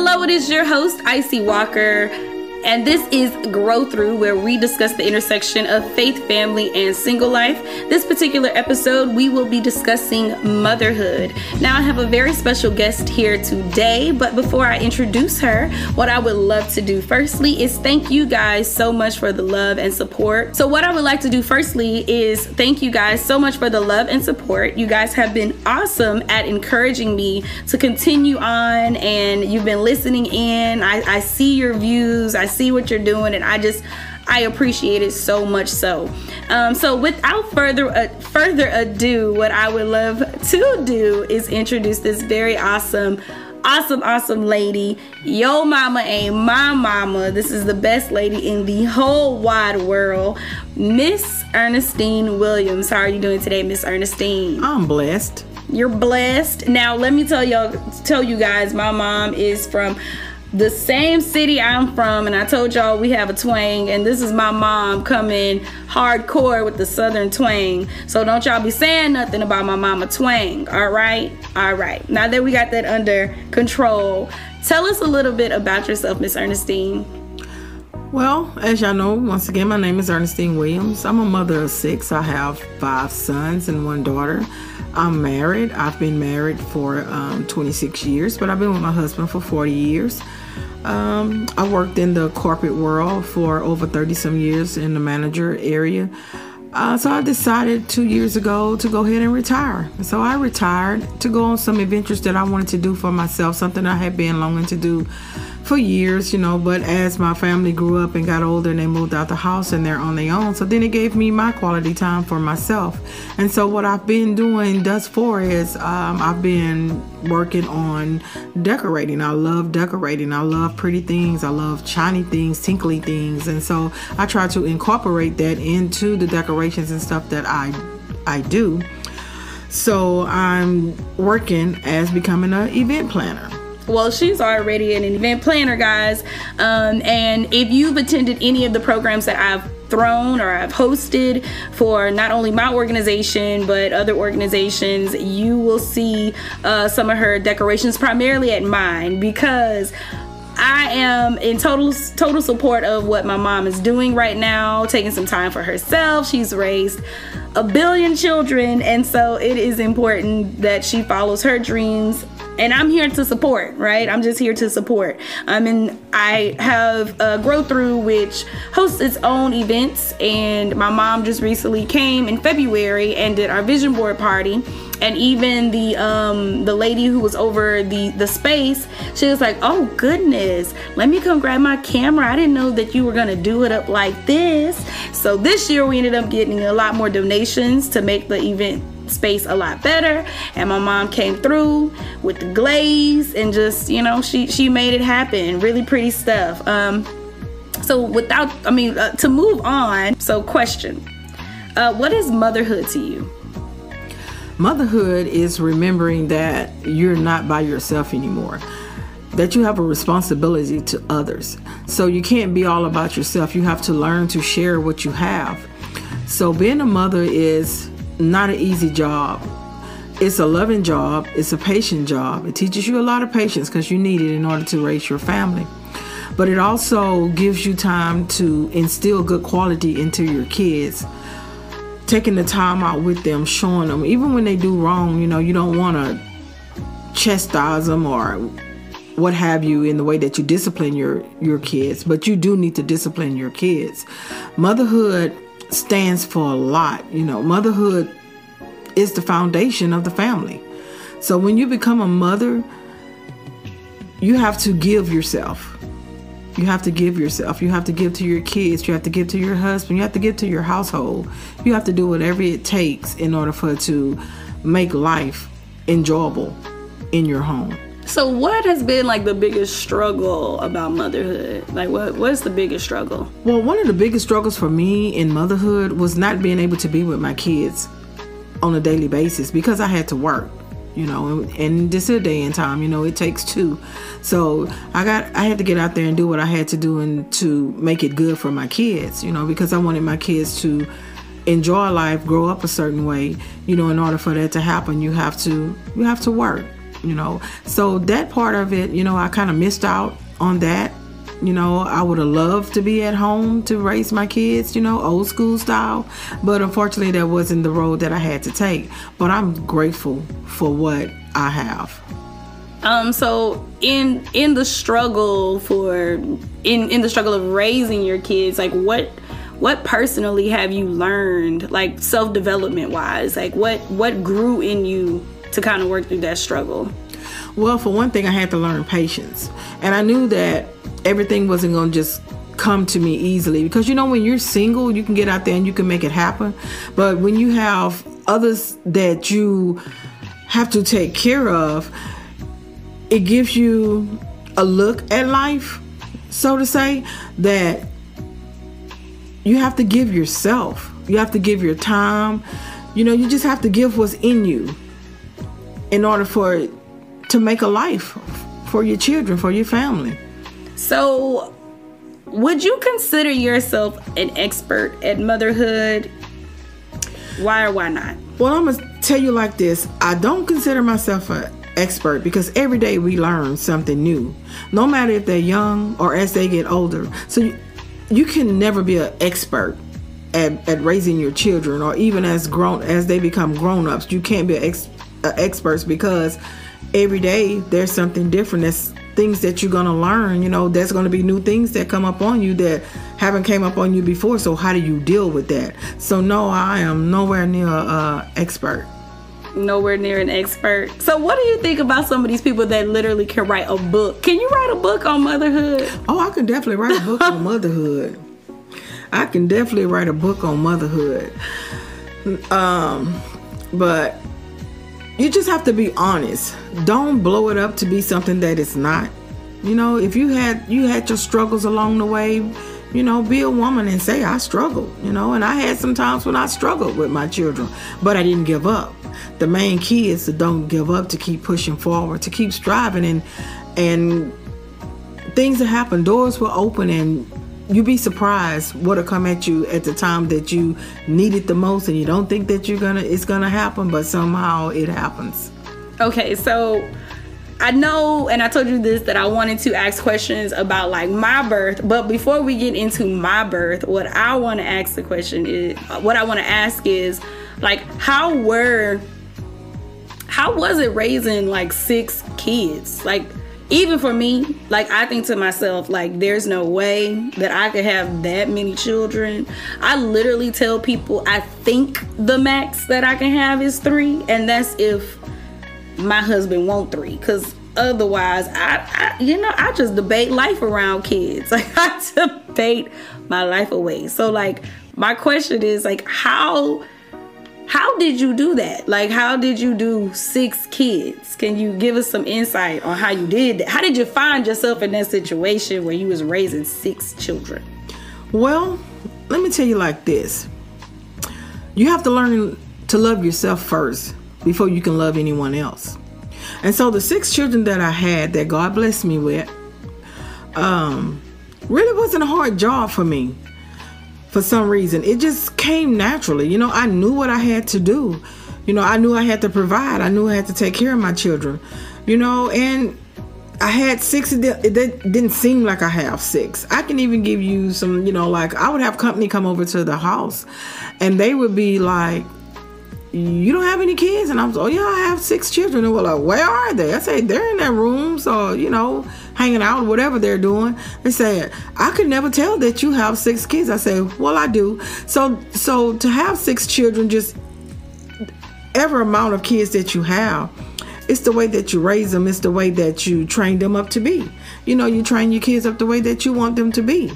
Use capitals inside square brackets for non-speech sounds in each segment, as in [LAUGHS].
Hello, it is your host, Icy Walker. And this is Grow Through, where we discuss the intersection of faith, family, and single life. This particular episode, we will be discussing motherhood. Now, I have a very special guest here today, but before I introduce her, what I would love to do firstly is thank you guys so much for the love and support. So, what I would like to do firstly is thank you guys so much for the love and support. You guys have been awesome at encouraging me to continue on, and you've been listening in. I, I see your views. I see what you're doing, and I just I appreciate it so much so. Um, so without further uh, further ado, what I would love to do is introduce this very awesome. Awesome, awesome lady. Yo, mama ain't my mama. This is the best lady in the whole wide world, Miss Ernestine Williams. How are you doing today, Miss Ernestine? I'm blessed. You're blessed. Now, let me tell y'all, tell you guys, my mom is from the same city I'm from, and I told y'all we have a twang, and this is my mom coming hardcore with the southern twang. So don't y'all be saying nothing about my mama twang, all right? All right. Now that we got that under control, tell us a little bit about yourself, Miss Ernestine. Well, as y'all know, once again, my name is Ernestine Williams. I'm a mother of six. I have five sons and one daughter. I'm married. I've been married for um, 26 years, but I've been with my husband for 40 years. Um, I worked in the corporate world for over 30 some years in the manager area. Uh, so I decided two years ago to go ahead and retire. So I retired to go on some adventures that I wanted to do for myself, something I had been longing to do for years, you know. But as my family grew up and got older and they moved out the house and they're on their own, so then it gave me my quality time for myself. And so what I've been doing thus far is um, I've been working on decorating. I love decorating. I love pretty things. I love shiny things, tinkly things, and so I try to incorporate that into the decorations and stuff that I I do. So I'm working as becoming an event planner. Well, she's already an event planner, guys. Um, and if you've attended any of the programs that I've thrown or I've hosted for not only my organization but other organizations, you will see uh, some of her decorations, primarily at mine, because I am in total total support of what my mom is doing right now, taking some time for herself. She's raised a billion children, and so it is important that she follows her dreams and I'm here to support, right? I'm just here to support. I mean, I have uh, Grow Through, which hosts its own events, and my mom just recently came in February and did our vision board party. And even the um, the lady who was over the the space, she was like, "Oh goodness, let me come grab my camera. I didn't know that you were gonna do it up like this." So this year we ended up getting a lot more donations to make the event space a lot better. And my mom came through with the glaze and just you know she she made it happen. Really pretty stuff. Um so without i mean uh, to move on so question uh what is motherhood to you? Motherhood is remembering that you're not by yourself anymore that you have a responsibility to others. So you can't be all about yourself. You have to learn to share what you have. So being a mother is not an easy job. It's a loving job, it's a patient job. It teaches you a lot of patience because you need it in order to raise your family. But it also gives you time to instill good quality into your kids. Taking the time out with them, showing them, even when they do wrong, you know, you don't want to chastise them or what have you in the way that you discipline your your kids but you do need to discipline your kids motherhood stands for a lot. You know, motherhood is the foundation of the family. So when you become a mother, you have to give yourself. You have to give yourself. You have to give to your kids. You have to give to your husband. You have to give to your household. You have to do whatever it takes in order for to make life enjoyable in your home. So what has been like the biggest struggle about motherhood? Like what what's the biggest struggle? Well, one of the biggest struggles for me in motherhood was not being able to be with my kids on a daily basis because I had to work. You know, and, this is a day and time, you know, it takes two. So I got I had to get out there and do what I had to do and to make it good for my kids, you know, because I wanted my kids to enjoy life, grow up a certain way. You know, in order for that to happen, you have to you have to work you know. So that part of it, you know, I kind of missed out on that. You know, I would have loved to be at home to raise my kids, you know, old school style. But unfortunately, that wasn't the road that I had to take. But I'm grateful for what I have. Um, so in in the struggle for in in the struggle of raising your kids, like what what personally have you learned, like self development wise? Like what what grew in you to kind of work through that struggle? Well, for one thing, I had to learn patience, and I knew that everything wasn't going to just come to me easily because you know when you're single you can get out there and you can make it happen. But when you have others that you have to take care of it gives you a look at life so to say that you have to give yourself. You have to give your time. You know you just have to give what's in you in order for to make a life for your children for your family so, would you consider yourself an expert at motherhood? Why or why not? Well, I'm gonna tell you like this. I don't consider myself an expert because every day we learn something new, no matter if they're young or as they get older. So you, you can never be an expert at, at raising your children, or even as grown as they become grown ups. You can't be an ex, uh, experts because every day there's something different. That's things that you're going to learn you know there's going to be new things that come up on you that haven't came up on you before. So how do you deal with that? So no i am nowhere near a expert. Nowhere near an expert. So what do you think about some of these people that literally can write a book? Can you write a book on motherhood? Oh i can definitely write a book on [LAUGHS] motherhood. I can definitely write a book on motherhood. Um but you just have to be honest. Don't blow it up to be something that it's not. You know, if you had you had your struggles along the way, you know, be a woman and say I struggled, you know, and I had some times when I struggled with my children, but I didn't give up. The main key is to don't give up, to keep pushing forward, to keep striving and and things that happen, doors will open and you'd be surprised what'll come at you at the time that you need it the most and you don't think that you're gonna it's gonna happen but somehow it happens okay so I know, and I told you this that I wanted to ask questions about like my birth, but before we get into my birth, what I want to ask the question is what I want to ask is like how were how was it raising like six kids? Like even for me, like I think to myself, like there's no way that I could have that many children. I literally tell people I think the max that I can have is three, and that's if my husband want three, because otherwise, I, I, you know, I just debate life around kids. [LAUGHS] Like I debate my life away. So like my question is like how how did you do that? Like, how did you do six kids? Can you give us some insight on how you did that? How did you find yourself in that situation where you was raising six children? Well, let me tell you like this. You have to learn to love yourself first before you can love anyone else. And so the six children that I had that God blessed me with, um, really wasn't a hard job for me for some reason. It just came naturally. You know, I knew what I had to do. You know, I knew I had to provide. I knew I had to take care of my children. You know, and I had six. It didn't seem like I have six. I can even give you some, you know, like I would have company come over to the house and they would be like, you don't have any kids? And I was, oh yeah, I have six children. And we're like, where are they? I say, they're in their rooms or, you know, hanging out, whatever they're doing. They said, I could never tell that you have six kids. I say, well, I do. So, so to have six children, just every amount of kids that you have, it's the way that you raise them. It's the way that you train them up to be. You know, you train your kids up the way that you want them to be.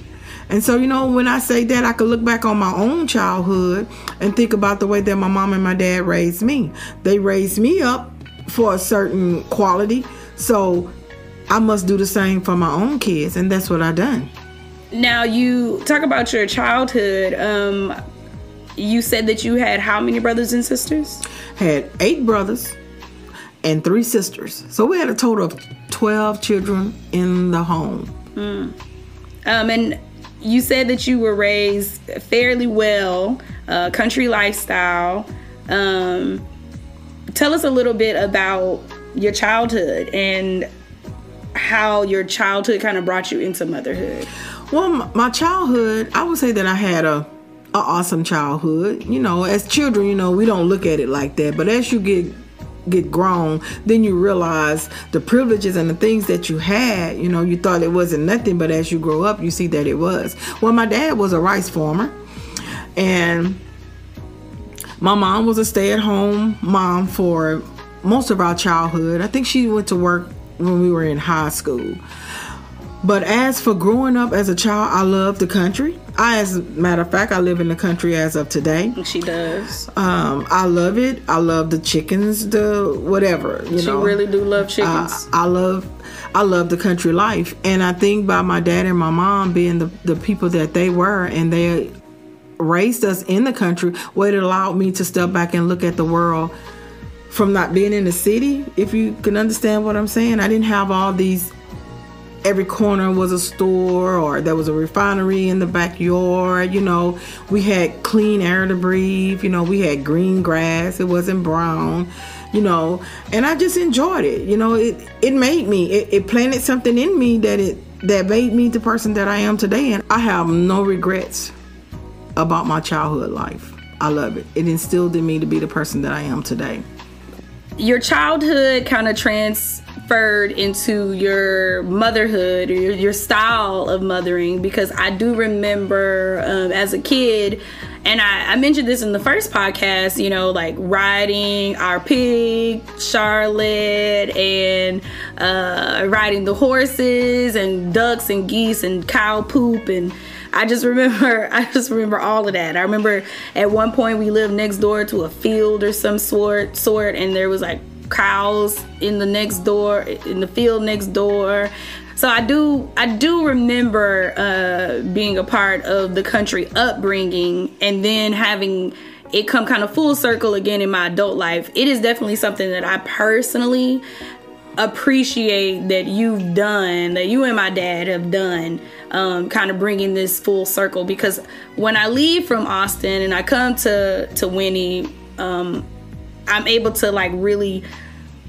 And so, you know, when I say that, I could look back on my own childhood and think about the way that my mom and my dad raised me. They raised me up for a certain quality. So I must do the same for my own kids. And that's what I done. Now, you talk about your childhood. Um, you said that you had how many brothers and sisters? Had eight brothers and three sisters. So we had a total of 12 children in the home. Mm. Um, and you said that you were raised fairly well, uh, country lifestyle. Um, tell us a little bit about your childhood and how your childhood kind of brought you into motherhood. Well, my childhood, I would say that I had a, a awesome childhood. You know, as children, you know, we don't look at it like that, but as you get get grown, then you realize the privileges and the things that you had. You know, you thought it wasn't nothing, but as you grow up, you see that it was. Well, my dad was a rice farmer, and my mom was a stay-at-home mom for most of our childhood. I think she went to work when we were in high school. But as for growing up as a child, I love the country. I, as a matter of fact, I live in the country as of today. She does. Um, I love it. I love the chickens, the whatever. You she know, really do love chickens. I, I love, I love the country life, and I think by my dad and my mom being the the people that they were, and they raised us in the country, what it allowed me to step back and look at the world from not being in the city. If you can understand what I'm saying, I didn't have all these every corner was a store or there was a refinery in the backyard you know. We had clean air to breathe you know. We had green grass it wasn't brown you know. And i just enjoyed it you know. It it made me it, it planted something in me that it that made me the person that i am today. And i have no regrets about my childhood life. I love it. It instilled in me to be the person that i am today your childhood kind of transferred into your motherhood or your, your style of mothering because I do remember um, as a kid, and I, I, mentioned this in the first podcast, you know, like riding our pig, Charlotte, and uh, riding the horses and ducks and geese and cow poop and I just remember [LAUGHS] I just remember all of that. I remember at one point we lived next door to a field or some sort sort and there was like cows in the next door in the field next door. So I do I do remember uh, being a part of the country upbringing and then having it come kind of full circle again in my adult life. It is definitely something that I personally appreciate that you've done, that you and my dad have done, um, kind of bringing this full circle. Because when I leave from Austin and I come to to Winnie, um, I'm able to like really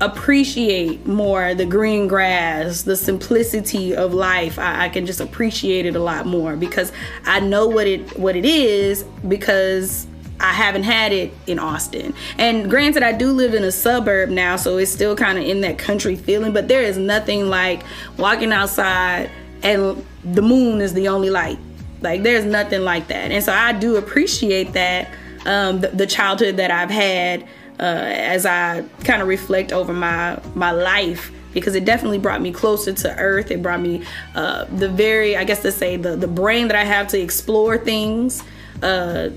appreciate more the green grass, the simplicity of life. I, I, can just appreciate it a lot more because I know what it what it is because I haven't had it in Austin. And granted, I do live in a suburb now, so it's still kind of in that country feeling, but there is nothing like walking outside and the moon is the only light. Like, there's nothing like that. And so I do appreciate that, um, the, the childhood that I've had uh, as I kind of reflect over my, my life because it definitely brought me closer to earth. It brought me uh, the very, I guess to say, the, the brain that I have to explore things. Uh,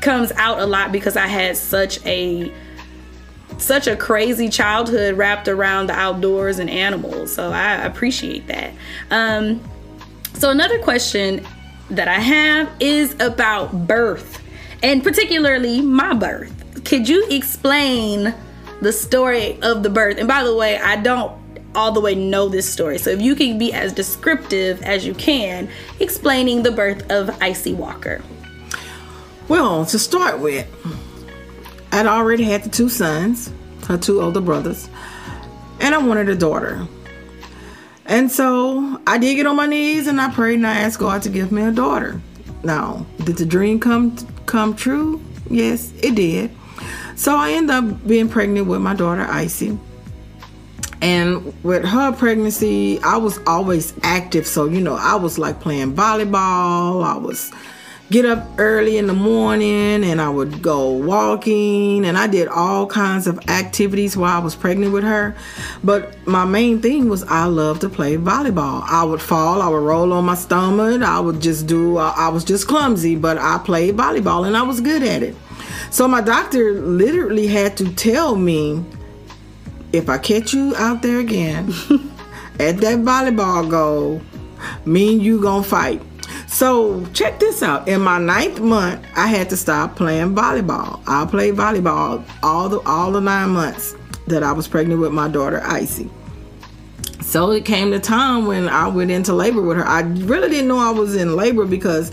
comes out a lot because I had such a such a crazy childhood wrapped around the outdoors and animals. So I appreciate that. Um, so another question that I have is about birth, and particularly my birth. Could you explain the story of the birth? And by the way, I don't all the way know this story. So if you can be as descriptive as you can, explaining the birth of Icy Walker. Well, to start with, I'd already had the two sons, her two older brothers, and I wanted a daughter. And so I did get on my knees and I prayed and I asked God to give me a daughter. Now, did the dream come come true? Yes, it did. So I ended up being pregnant with my daughter Icy. And with her pregnancy, I was always active. So, you know, I was like playing volleyball. I was get up early in the morning and I would go walking and I did all kinds of activities while I was pregnant with her. But my main thing was I love to play volleyball. I would fall, I would roll on my stomach, I would just do, I was just clumsy, but I played volleyball and I was good at it. So my doctor literally had to tell me if I catch you out there again [LAUGHS] at that volleyball goal, me and you gonna fight. So check this out. In my ninth month, I had to stop playing volleyball. I played volleyball all the all the nine months that I was pregnant with my daughter Icy. So it came the time when I went into labor with her. I really didn't know I was in labor because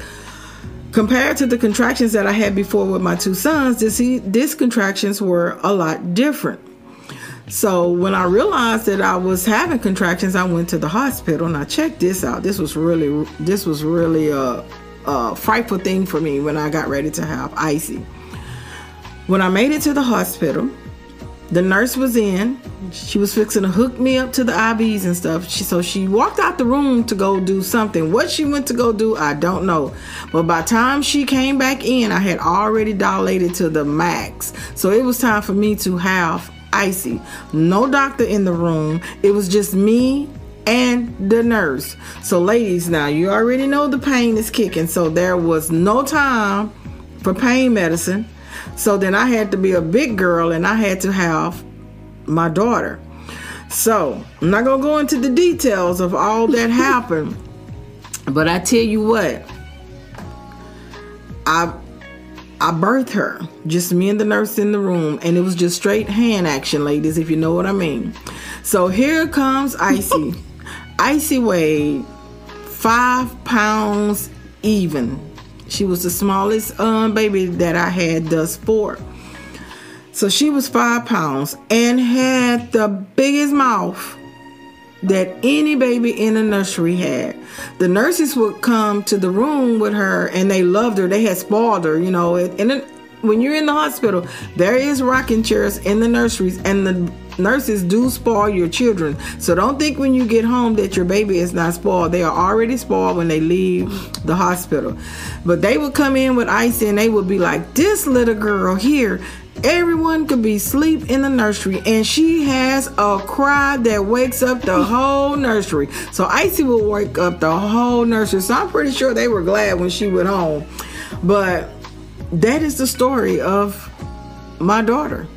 compared to the contractions that I had before with my two sons, this these contractions were a lot different. So when I realized that I was having contractions, I went to the hospital and I checked this out. This was really, this was really a, a frightful thing for me when I got ready to have Icy. When I made it to the hospital, the nurse was in. She was fixing to hook me up to the IVs and stuff. She, so she walked out the room to go do something. What she went to go do, I don't know. But by the time she came back in, I had already dilated to the max. So it was time for me to have Icy. No doctor in the room. It was just me and the nurse. So ladies, now you already know the pain is kicking. So there was no time for pain medicine. So then I had to be a big girl and I had to have my daughter. So I'm not gonna go into the details of all that [LAUGHS] happened, but I tell you what, I I birthed her, just me and the nurse in the room, and it was just straight hand action, ladies, if you know what I mean. So here comes Icy. [LAUGHS] Icy weighed five pounds even. She was the smallest um, baby that I had thus far. So she was five pounds and had the biggest mouth that any baby in the nursery had. The nurses would come to the room with her and they loved her. They had spoiled her, you know. And then when you're in the hospital, there is rocking chairs in the nurseries and the nurses do spoil your children. So don't think when you get home that your baby is not spoiled. They are already spoiled when they leave the hospital. But they would come in with ice and they would be like, this little girl here Everyone could be asleep in the nursery, and she has a cry that wakes up the whole nursery. So Icy will wake up the whole nursery. So I'm pretty sure they were glad when she went home. But that is the story of my daughter.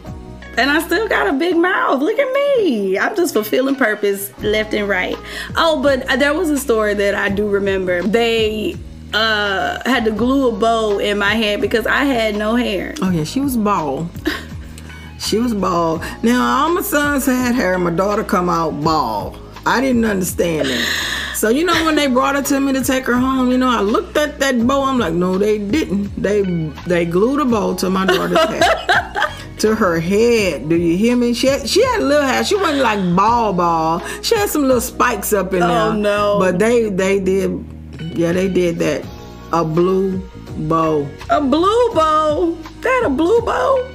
And I still got a big mouth. Look at me. I'm just fulfilling purpose left and right. Oh, but there was a story that I do remember. They uh had to glue a bow in my head because I had no hair. Oh yeah, she was bald. she was bald. Now all my sons had hair, my daughter come out bald. I didn't understand that. So you know when they brought her to me to take her home, you know I looked at that bow. I'm like, no, they didn't. They they glued a bow to my daughter's head. to her head. Do you hear me? She had, she had a little hair. She wasn't like ball ball. She had some little spikes up in oh, there. Oh no! But they they did yeah, they did that. A blue bow. A blue bow? That a blue bow?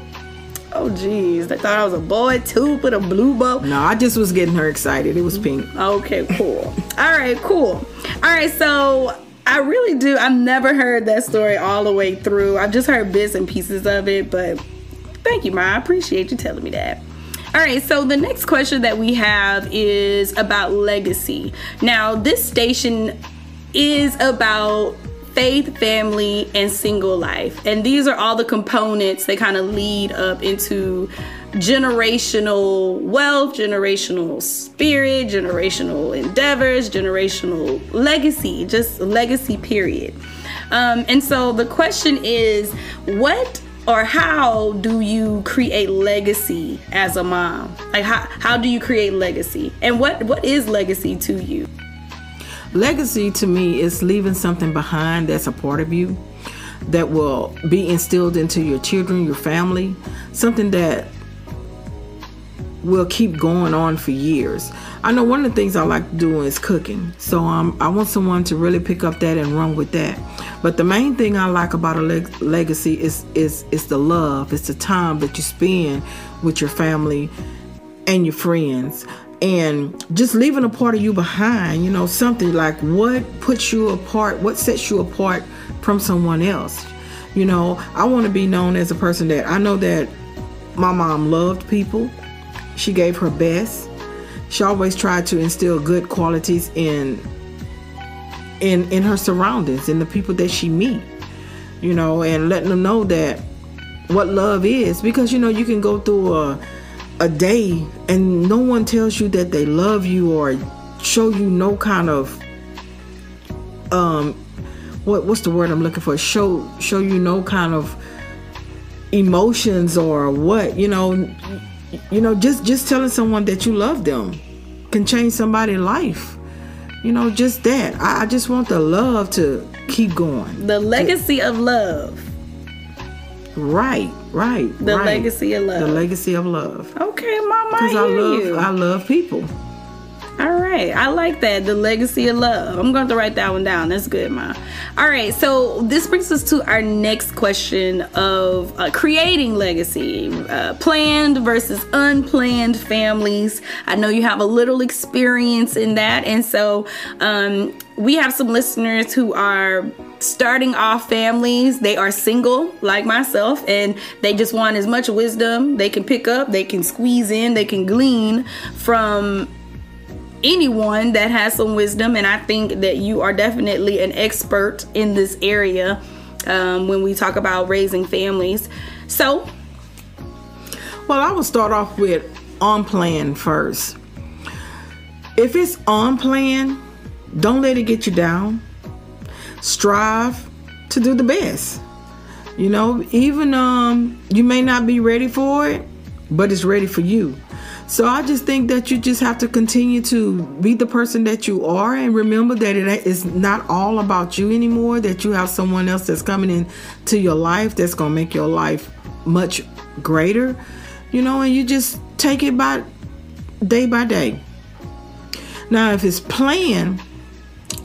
Oh jeez, they thought I was a boy too, but a blue bow. No, I just was getting her excited. It was pink. Okay, cool. all right, cool. All right, so I really do. I've never heard that story all the way through. I've just heard bits and pieces of it, but thank you, Ma. I appreciate you telling me that. All right, so the next question that we have is about legacy. Now, this station is about faith, family, and single life. And these are all the components that kind of lead up into generational wealth, generational spirit, generational endeavors, generational legacy, just legacy, period. Um, and so the question is what or how do you create legacy as a mom? Like how, how do you create legacy? And what, what is legacy to you? Legacy to me is leaving something behind that's a part of you that will be instilled into your children, your family, something that will keep going on for years. I know one of the things I like doing is cooking. So um, I want someone to really pick up that and run with that. But the main thing I like about a leg- legacy is is is the love, it's the time that you spend with your family and your friends and just leaving a part of you behind, you know, something like what puts you apart, what sets you apart from someone else. You know, I want to be known as a person that I know that my mom loved people. She gave her best. She always tried to instill good qualities in in in her surroundings, in the people that she meet. You know, and letting them know that what love is because you know you can go through a a day and no one tells you that they love you or show you no kind of um what what's the word I'm looking for? Show show you no kind of emotions or what you know you know just just telling someone that you love them can change somebody's life. You know just that. I, I just want the love to keep going. The legacy to, of love. Right Right. The right. legacy of love. The legacy of love. Okay, mama. Because I, hear love you. I love people. All right, I like that. The legacy of love. I'm going to write that one down. That's good, ma. All right, so this brings us to our next question of uh, creating legacy, uh, planned versus unplanned families. I know you have a little experience in that, and so um, we have some listeners who are starting off families. They are single, like myself, and they just want as much wisdom they can pick up, they can squeeze in, they can glean from anyone that has some wisdom and i think that you are definitely an expert in this area um, when we talk about raising families so Well, I will start off with on plan first. If it's on plan, don't let it get you down. Strive to do the best. You know, even um you may not be ready for it, but it's ready for you. So I just think that you just have to continue to be the person that you are and remember that it is not all about you anymore, that you have someone else that's coming into your life that's going to make your life much greater. You know, and you just take it by day by day. Now, if it's planned,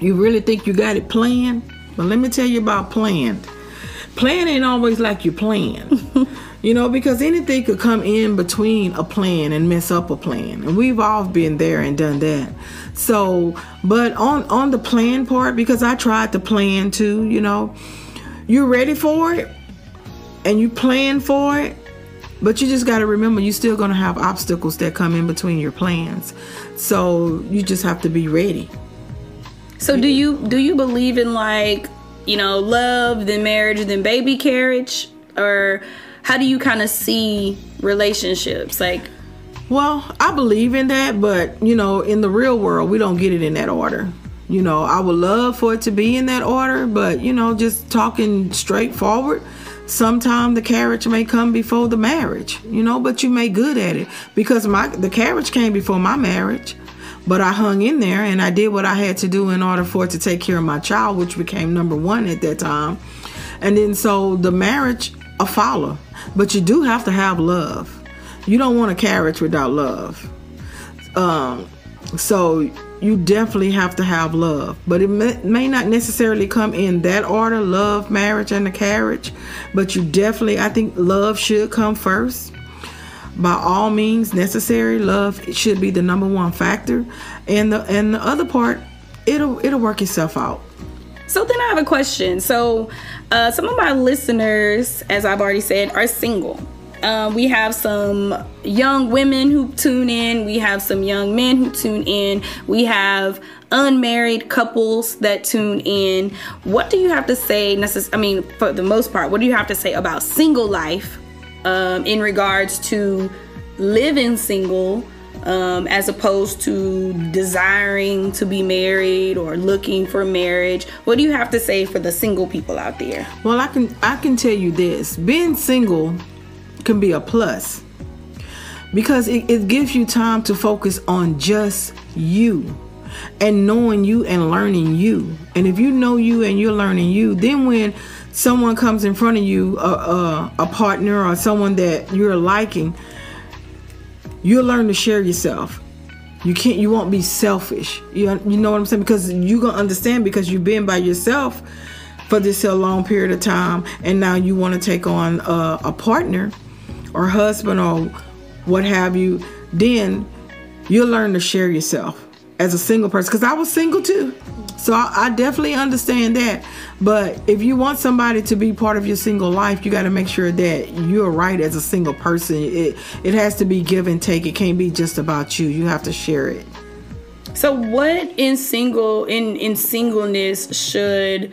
you really think you got it planned? But let me tell you about planned. Plan ain't always like you plan. [LAUGHS] you know, because anything could come in between a plan and mess up a plan. And we've all been there and done that. So, but on on the plan part, because I tried to plan too, you know, you're ready for it and you plan for it, but you just got to remember you're still going to have obstacles that come in between your plans. So, you just have to be ready. so do you do you believe in like you know love then marriage then baby carriage or how do you kind of see relationships like Well, I believe in that, but you know, in the real world, we don't get it in that order. You know, I would love for it to be in that order, but you know, just talking straightforward, sometime the carriage may come before the marriage, you know, but you make good at it because my the carriage came before my marriage. But I hung in there and I did what I had to do in order for it to take care of my child, which became number one at that time. And then so the marriage a follow, but you do have to have love. You don't want a carriage without love. Um, so you definitely have to have love, but it may, may not necessarily come in that order: love, marriage, and the carriage. But you definitely, I think, love should come first. By all means necessary, love should be the number one factor, and the and the other part, it'll it'll work itself out. So then I have a question. So uh, some of my listeners, as I've already said, are single. Uh, we have some young women who tune in. We have some young men who tune in. We have unmarried couples that tune in. What do you have to say? Necess- I mean, for the most part, what do you have to say about single life um, in regards to living single? Um, as opposed to desiring to be married or looking for marriage. What do you have to say for the single people out there? Well, I can I can tell you this: being single can be a plus because it, it gives you time to focus on just you and knowing you and learning you. And if you know you and you're learning you, then when someone comes in front of you, a, a, a partner or someone that you're liking, you'll learn to share yourself. You can't. You won't be selfish. You you know what I'm saying? Because you're gonna understand because you've been by yourself for this a long period of time, and now you want to take on a, a partner or husband or what have you. Then you'll learn to share yourself as a single person. Because I was single too, so I, I definitely understand that. But if you want somebody to be part of your single life, you got to make sure that you're right as a single person. It it has to be give and take. It can't be just about you. You have to share it. So, what in single in in singleness should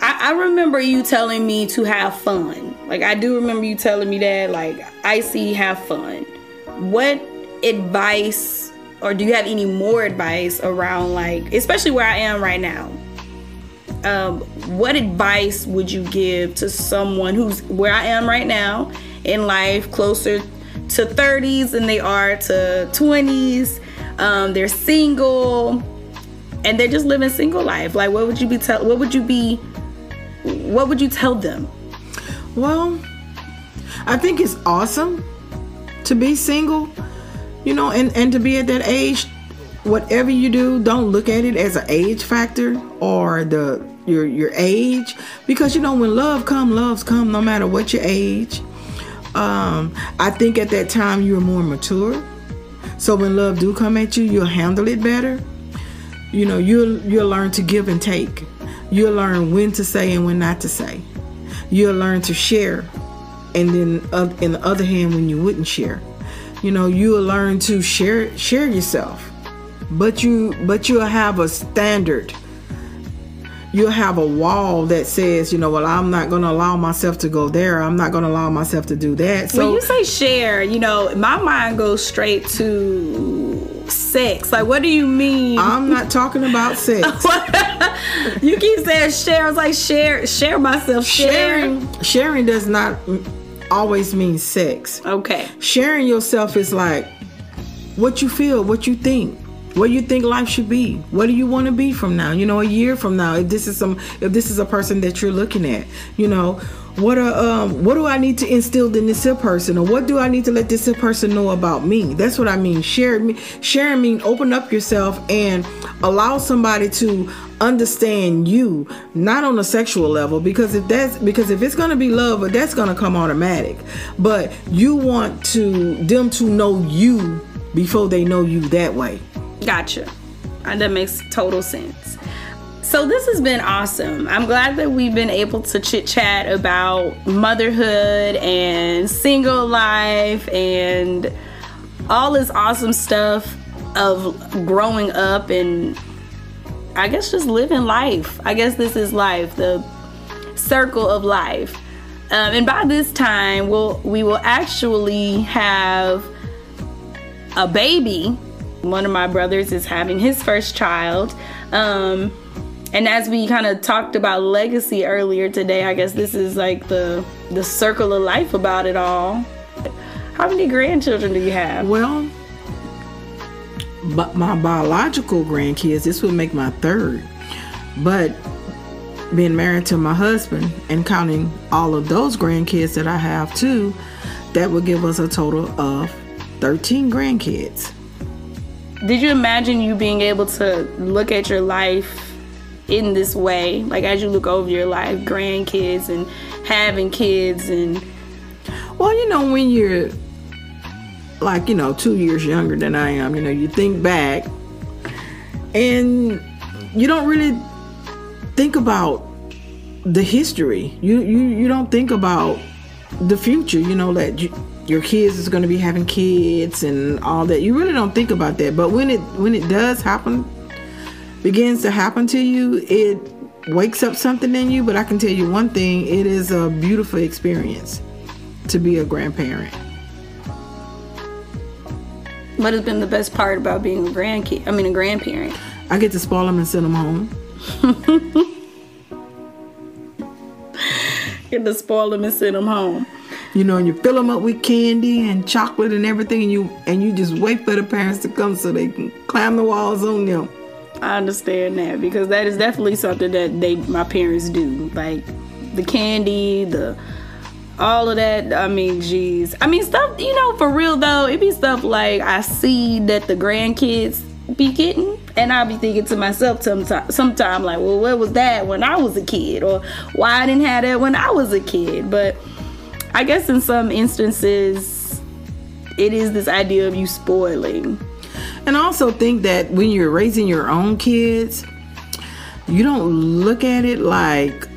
I, I remember you telling me to have fun. Like I do remember you telling me that. Like Icy have fun. What advice, or do you have any more advice around like, especially where I am right now? Um, what advice would you give to someone who's where I am right now in life, closer to 30s than they are to 20s? Um, they're single and they're just living single life. Like, what would you be tell? What would you be? What would you tell them? Well, I think it's awesome to be single, you know, and, and to be at that age. Whatever you do, don't look at it as an age factor or the your your age because you know when love come, loves come no matter what your age. Um, I think at that time you're more mature. So when love do come at you, you'll handle it better. You know, you'll you'll learn to give and take. You'll learn when to say and when not to say. You'll learn to share, and then uh, in the other hand, when you wouldn't share, you know, you'll learn to share share yourself. But you but you'll have a standard you'll have a wall that says, you know, well, I'm not going to allow myself to go there. I'm not going to allow myself to do that. So when you say share, you know, my mind goes straight to sex. Like, what do you mean? I'm not talking about sex. [LAUGHS] you keep saying share. I was like, share, share myself. Sharing, sharing does not always means sex. Okay. Sharing yourself is like what you feel, what you think what do you think life should be? What do you want to be from now? You know a year from now if this is some if this is a person that you're looking at you know what are um what do i need to instill in this person? Or what do i need to let this person know about me? That's what i mean. Share me sharing mean open up yourself and allow somebody to understand you not on a sexual level because if that's because if it's going to be love but that's going to come automatic. But you want to them to know you before they know you that way Gotcha. And that makes total sense. So this has been awesome. I'm glad that we've been able to chit chat about motherhood and single life and all this awesome stuff of growing up and I guess just living life. I guess this is life, the circle of life. Um, and by this time, we'll we will actually have a baby one of my brothers is having his first child. Um, and as we kind of talked about legacy earlier today, I guess this is like the the circle of life about it all. How many grandchildren do you have? Well, but my biological grandkids, this would make my third. But being married to my husband and counting all of those grandkids that I have too, that would give us a total of 13 grandkids did you imagine you being able to look at your life in this way? Like as you look over your life grandkids and having kids and well you know when you're like you know two years younger than i am you know you think back and you don't really think about the history. You you, you don't think about the future you know that you, your kids is going to be having kids and all that. You really don't think about that, but when it when it does happen, begins to happen to you, it wakes up something in you. But I can tell you one thing: it is a beautiful experience to be a grandparent. What has been the best part about being a grandkid? I mean, a grandparent. I get to spoil them and send them home. [LAUGHS] get to spoil them and send them home you know, and you fill them up with candy and chocolate and everything, and you and you just wait for the parents to come so they can climb the walls on them. I understand that because that is definitely something that they my parents do, like the candy, the all of that. I mean, geez, I mean stuff. You know, for real though, it be stuff like I see that the grandkids be getting and I'll be thinking to myself sometime, sometime like, well, what was that when I was a kid? Or why I didn't have that when I was a kid? But I guess in some instances, it is this idea of you spoiling. And I also think that when you're raising your own kids, you don't look at it like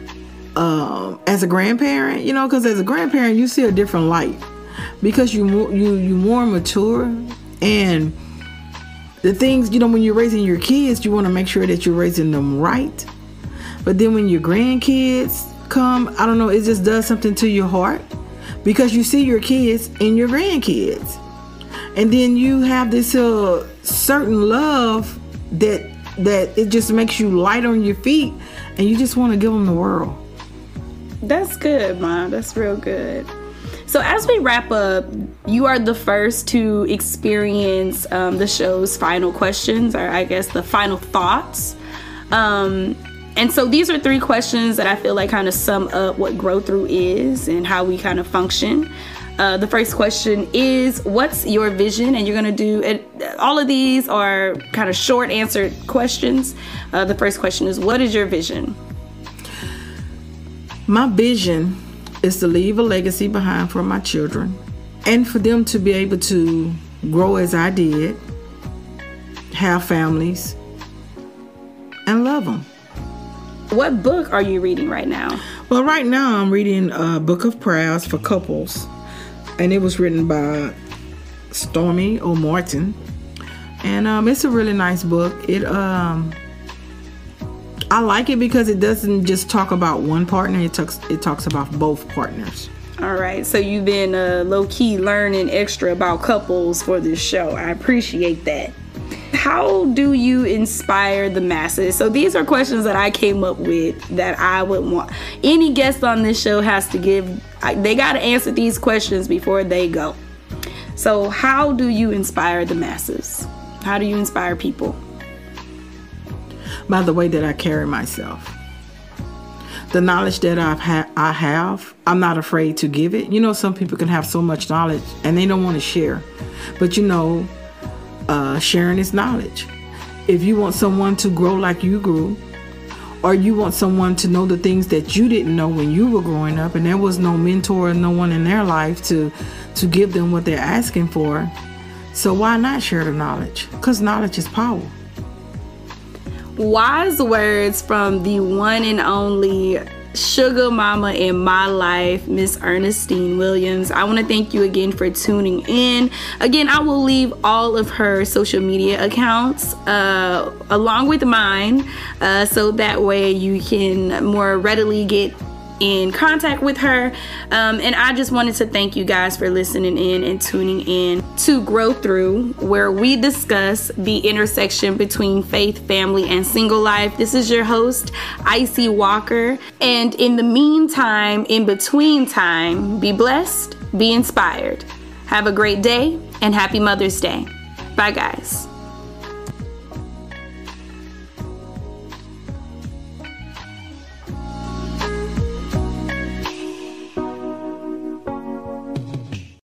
um, as a grandparent, you know, because as a grandparent, you see a different light because you you you more mature and the things you know when you're raising your kids, you want to make sure that you're raising them right. But then when your grandkids come, I don't know, it just does something to your heart because you see your kids and your grandkids. And then you have this uh, certain love that that it just makes you light on your feet and you just want to give them the world. That's good mom that's real good. So as we wrap up you are the first to experience um, the show's final questions or i guess the final thoughts. Um, and so these are three questions that I feel like kind of sum up what grow through is and how we kind of function. Uh, the first question is What's your vision? And you're going to do it. All of these are kind of short answered questions. Uh, the first question is What is your vision? My vision is to leave a legacy behind for my children and for them to be able to grow as I did, have families, and love them. What book are you reading right now? Well, right now I'm reading a book of prayers for couples, and it was written by Stormie Omartian, and um, it's a really nice book. It um, I like it because it doesn't just talk about one partner; it talks it talks about both partners. All right, so you've been uh, low key learning extra about couples for this show. I appreciate that how do you inspire the masses? So these are questions that I came up with that I would want. Any guest on this show has to give, they got to answer these questions before they go. So, how do you inspire the masses? How do you inspire people? By the way that I carry myself. The knowledge that I've ha- I have, I'm not afraid to give it. You know, some people can have so much knowledge and they don't want to share. But you know, uh, sharing his knowledge. If you want someone to grow like you grew, or you want someone to know the things that you didn't know when you were growing up and there was no mentor no one in their life to to give them what they're asking for so why not share the knowledge because knowledge is power wise words from the one and only sugar mama in my life, Miss Ernestine Williams. I want to thank you again for tuning in. Again, I will leave all of her social media accounts uh, along with mine uh, so that way you can more readily get in contact with her. Um, and I just wanted to thank you guys for listening in and tuning in to Grow Through, where we discuss the intersection between faith, family, and single life. This is your host, Icy Walker. And in the meantime, in between time, be blessed, be inspired. Have a great day, and happy Mother's Day. Bye, guys.